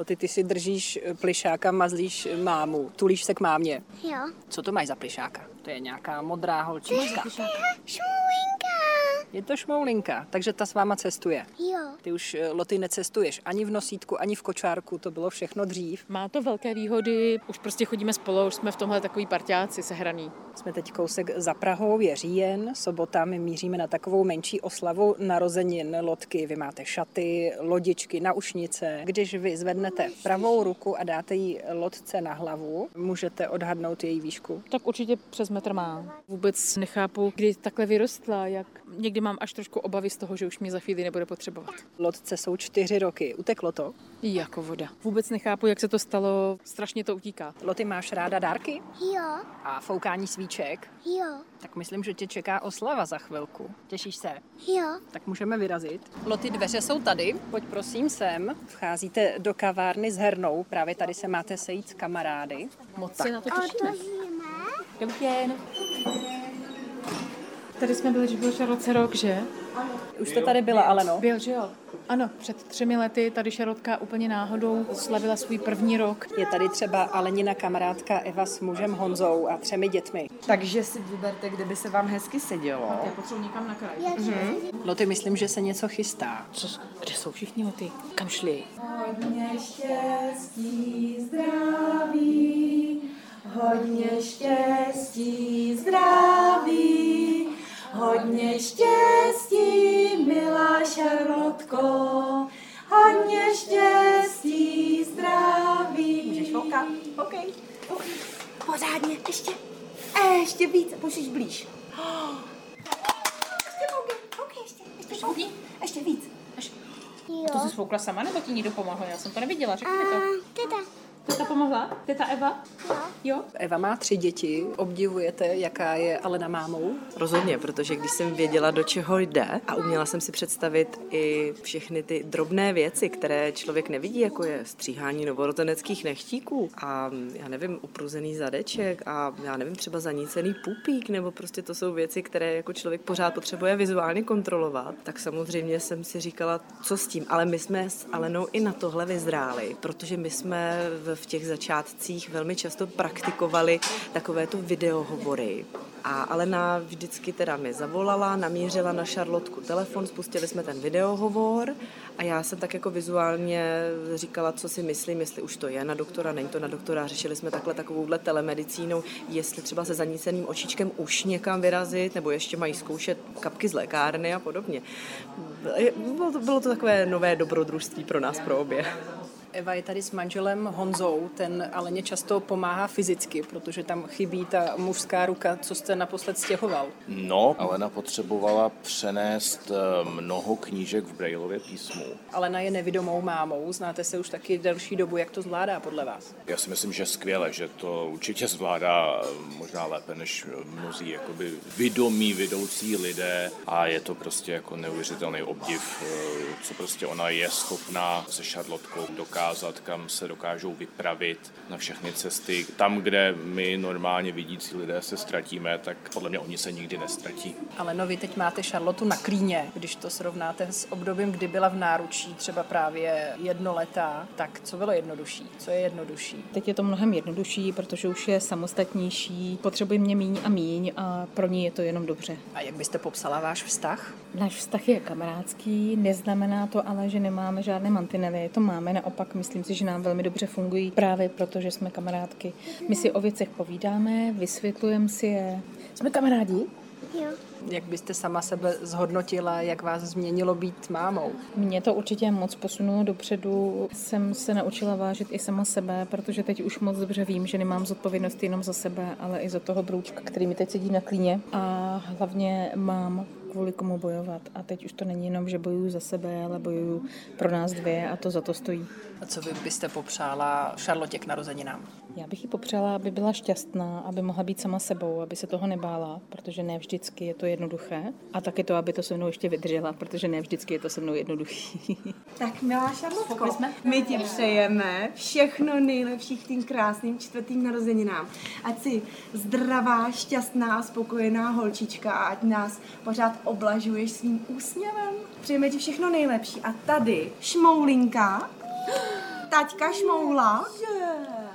No ty, ty si držíš plišáka, mazlíš mámu, tulíš se k mámě. Jo. Co to máš za plišáka? To je nějaká modrá holčička. Šmůlinka. Je to šmoulinka, takže ta s váma cestuje. Jo. Ty už eh, loty necestuješ ani v nosítku, ani v kočárku, to bylo všechno dřív. Má to velké výhody, už prostě chodíme spolu, už jsme v tomhle takový parťáci sehraný. Jsme teď kousek za Prahou, je říjen, sobota, my míříme na takovou menší oslavu narozenin lodky. Vy máte šaty, lodičky, naušnice. Když vy zvednete pravou ruku a dáte jí lodce na hlavu, můžete odhadnout její výšku. Tak určitě přes metr má. Vůbec nechápu, kdy takhle vyrostla, jak někdy mám až trošku obavy z toho, že už mě za chvíli nebude potřebovat. Lodce jsou čtyři roky. Uteklo to? Jako voda. Vůbec nechápu, jak se to stalo, strašně to utíká. Loty, máš ráda dárky Jo. a foukání svíček? Jo. Tak myslím, že tě čeká oslava za chvilku. Těšíš se? Jo. Tak můžeme vyrazit. Loty, dveře jsou tady. Pojď prosím sem. Vcházíte do kavárny s hernou. Právě tady se máte sejít s kamarády. Moc se na to těšíme. Otevříme. Dobrý den. Tady jsme byli, že byl Šarotce rok, že? Už jste tady byla, ale no. Byl, že jo? Ano, před třemi lety tady Šarotka úplně náhodou slavila svůj první rok. Je tady třeba Alenina kamarádka Eva s mužem Honzou a třemi dětmi. Takže si vyberte, kde by se vám hezky sedělo. Já potřebuji někam na kraj. Jak mm-hmm. Loty, myslím, že se něco chystá. Co, kde jsou všichni ty? Kam šli? Hodně štěstí, zdraví, hodně štěstí, zdraví, hodně štěstí, milá Šarlotko, hodně štěstí, zdraví. Můžeš foukat? OK. OK. Pořádně, ještě, ještě víc, můžeš blíž. Ještě foukej, foukej, ještě, ještě foukej, ještě víc. To jsi svoukla sama, nebo ti někdo pomohl? Já jsem to neviděla, řekni mi to. Teta. Pomohla? Teta Eva? Jo. Jo? Eva má tři děti. Obdivujete, jaká je Alena mámou? Rozhodně, protože když jsem věděla, do čeho jde a uměla jsem si představit i všechny ty drobné věci, které člověk nevidí, jako je stříhání novorozeneckých nechtíků a já nevím, upruzený zadeček a já nevím, třeba zanícený pupík, nebo prostě to jsou věci, které jako člověk pořád potřebuje vizuálně kontrolovat, tak samozřejmě jsem si říkala, co s tím. Ale my jsme s Alenou i na tohle vyzráli, protože my jsme v těch začátcích velmi často praktikovali takovéto videohovory. A Alena vždycky teda mi zavolala, namířila na Šarlotku telefon, spustili jsme ten videohovor a já jsem tak jako vizuálně říkala, co si myslím, jestli už to je na doktora, není to na doktora. Řešili jsme takhle takovouhle telemedicínou, jestli třeba se zaníceným očičkem už někam vyrazit, nebo ještě mají zkoušet kapky z lékárny a podobně. Bylo to, bylo to takové nové dobrodružství pro nás, pro obě. Eva je tady s manželem Honzou, ten Aleně často pomáhá fyzicky, protože tam chybí ta mužská ruka, co jste naposled stěhoval. No, Alena potřebovala přenést eh, mnoho knížek v Brailově písmu. Alena je nevidomou mámou, znáte se už taky delší dobu, jak to zvládá podle vás? Já si myslím, že skvěle, že to určitě zvládá eh, možná lépe než mnozí jakoby vědomí, vedoucí lidé a je to prostě jako neuvěřitelný obdiv, eh, co prostě ona je schopná se Šarlotkou dokázat, kam se dokážou vypravit na všechny cesty. Tam, kde my normálně vidící lidé se ztratíme, tak podle mě oni se nikdy nestratí. Ale no, vy teď máte Charlotu na klíně, když to srovnáte s obdobím, kdy byla v náručí, třeba právě jednoletá, tak co bylo jednodušší? Co je jednodušší? Teď je to mnohem jednodušší, protože už je samostatnější, potřebuje mě míň a míň a pro ní je to jenom dobře. A jak byste popsala váš vztah? Náš vztah je kamarádský, neznamená to ale, že nemáme žádné mantinely. To máme naopak, myslím si, že nám velmi dobře fungují právě proto, že jsme kamarádky. My si o věcech povídáme, vysvětlujeme si je. Jsme kamarádi? Jo. Jak byste sama sebe zhodnotila, jak vás změnilo být mámou? Mě to určitě moc posunulo dopředu. Jsem se naučila vážit i sama sebe, protože teď už moc dobře vím, že nemám zodpovědnost jenom za sebe, ale i za toho broučka, který mi teď sedí na klíně. A hlavně mám kvůli komu bojovat. A teď už to není jenom, že bojuju za sebe, ale bojuju pro nás dvě a to za to stojí. A co vy byste popřála Šarlotě k narozeninám? Já bych jí popřála, aby byla šťastná, aby mohla být sama sebou, aby se toho nebála, protože ne vždycky je to jednoduché. A taky to, aby to se mnou ještě vydržela, protože ne vždycky je to se mnou jednoduchý. Tak milá Šarlotko, my ti přejeme všechno nejlepší k tým krásným čtvrtým narozeninám. Ať si zdravá, šťastná a spokojená holčička a ať nás pořád oblažuješ svým úsměvem. Přejeme ti všechno nejlepší. A tady šmoulinka taťka šmoula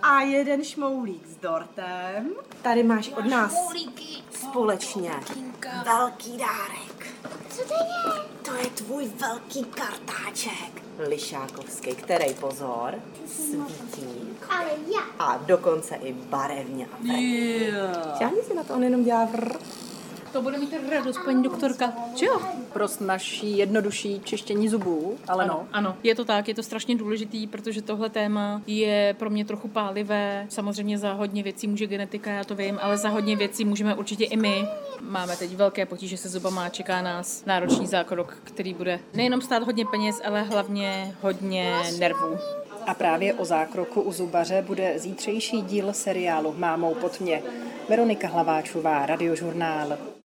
a jeden šmoulík s dortem. Tady máš od nás společně velký dárek. Co to je? To je tvůj velký kartáček. Lišákovský, který pozor, svítí Ale já. a dokonce i barevně. Yeah. Šáhni si na to, on jenom dělá vrr. To bude mít radost, paní doktorka. Čo jo? Pro naší jednodušší čištění zubů, ale no. Ano, je to tak, je to strašně důležitý, protože tohle téma je pro mě trochu pálivé. Samozřejmě za hodně věcí může genetika, já to vím, ale za hodně věcí můžeme určitě i my. Máme teď velké potíže se zubama, čeká nás náročný zákrok, který bude nejenom stát hodně peněz, ale hlavně hodně nervů. A právě o zákroku u zubaře bude zítřejší díl seriálu Mámou pod mě. Veronika Hlaváčová, Radiožurnál.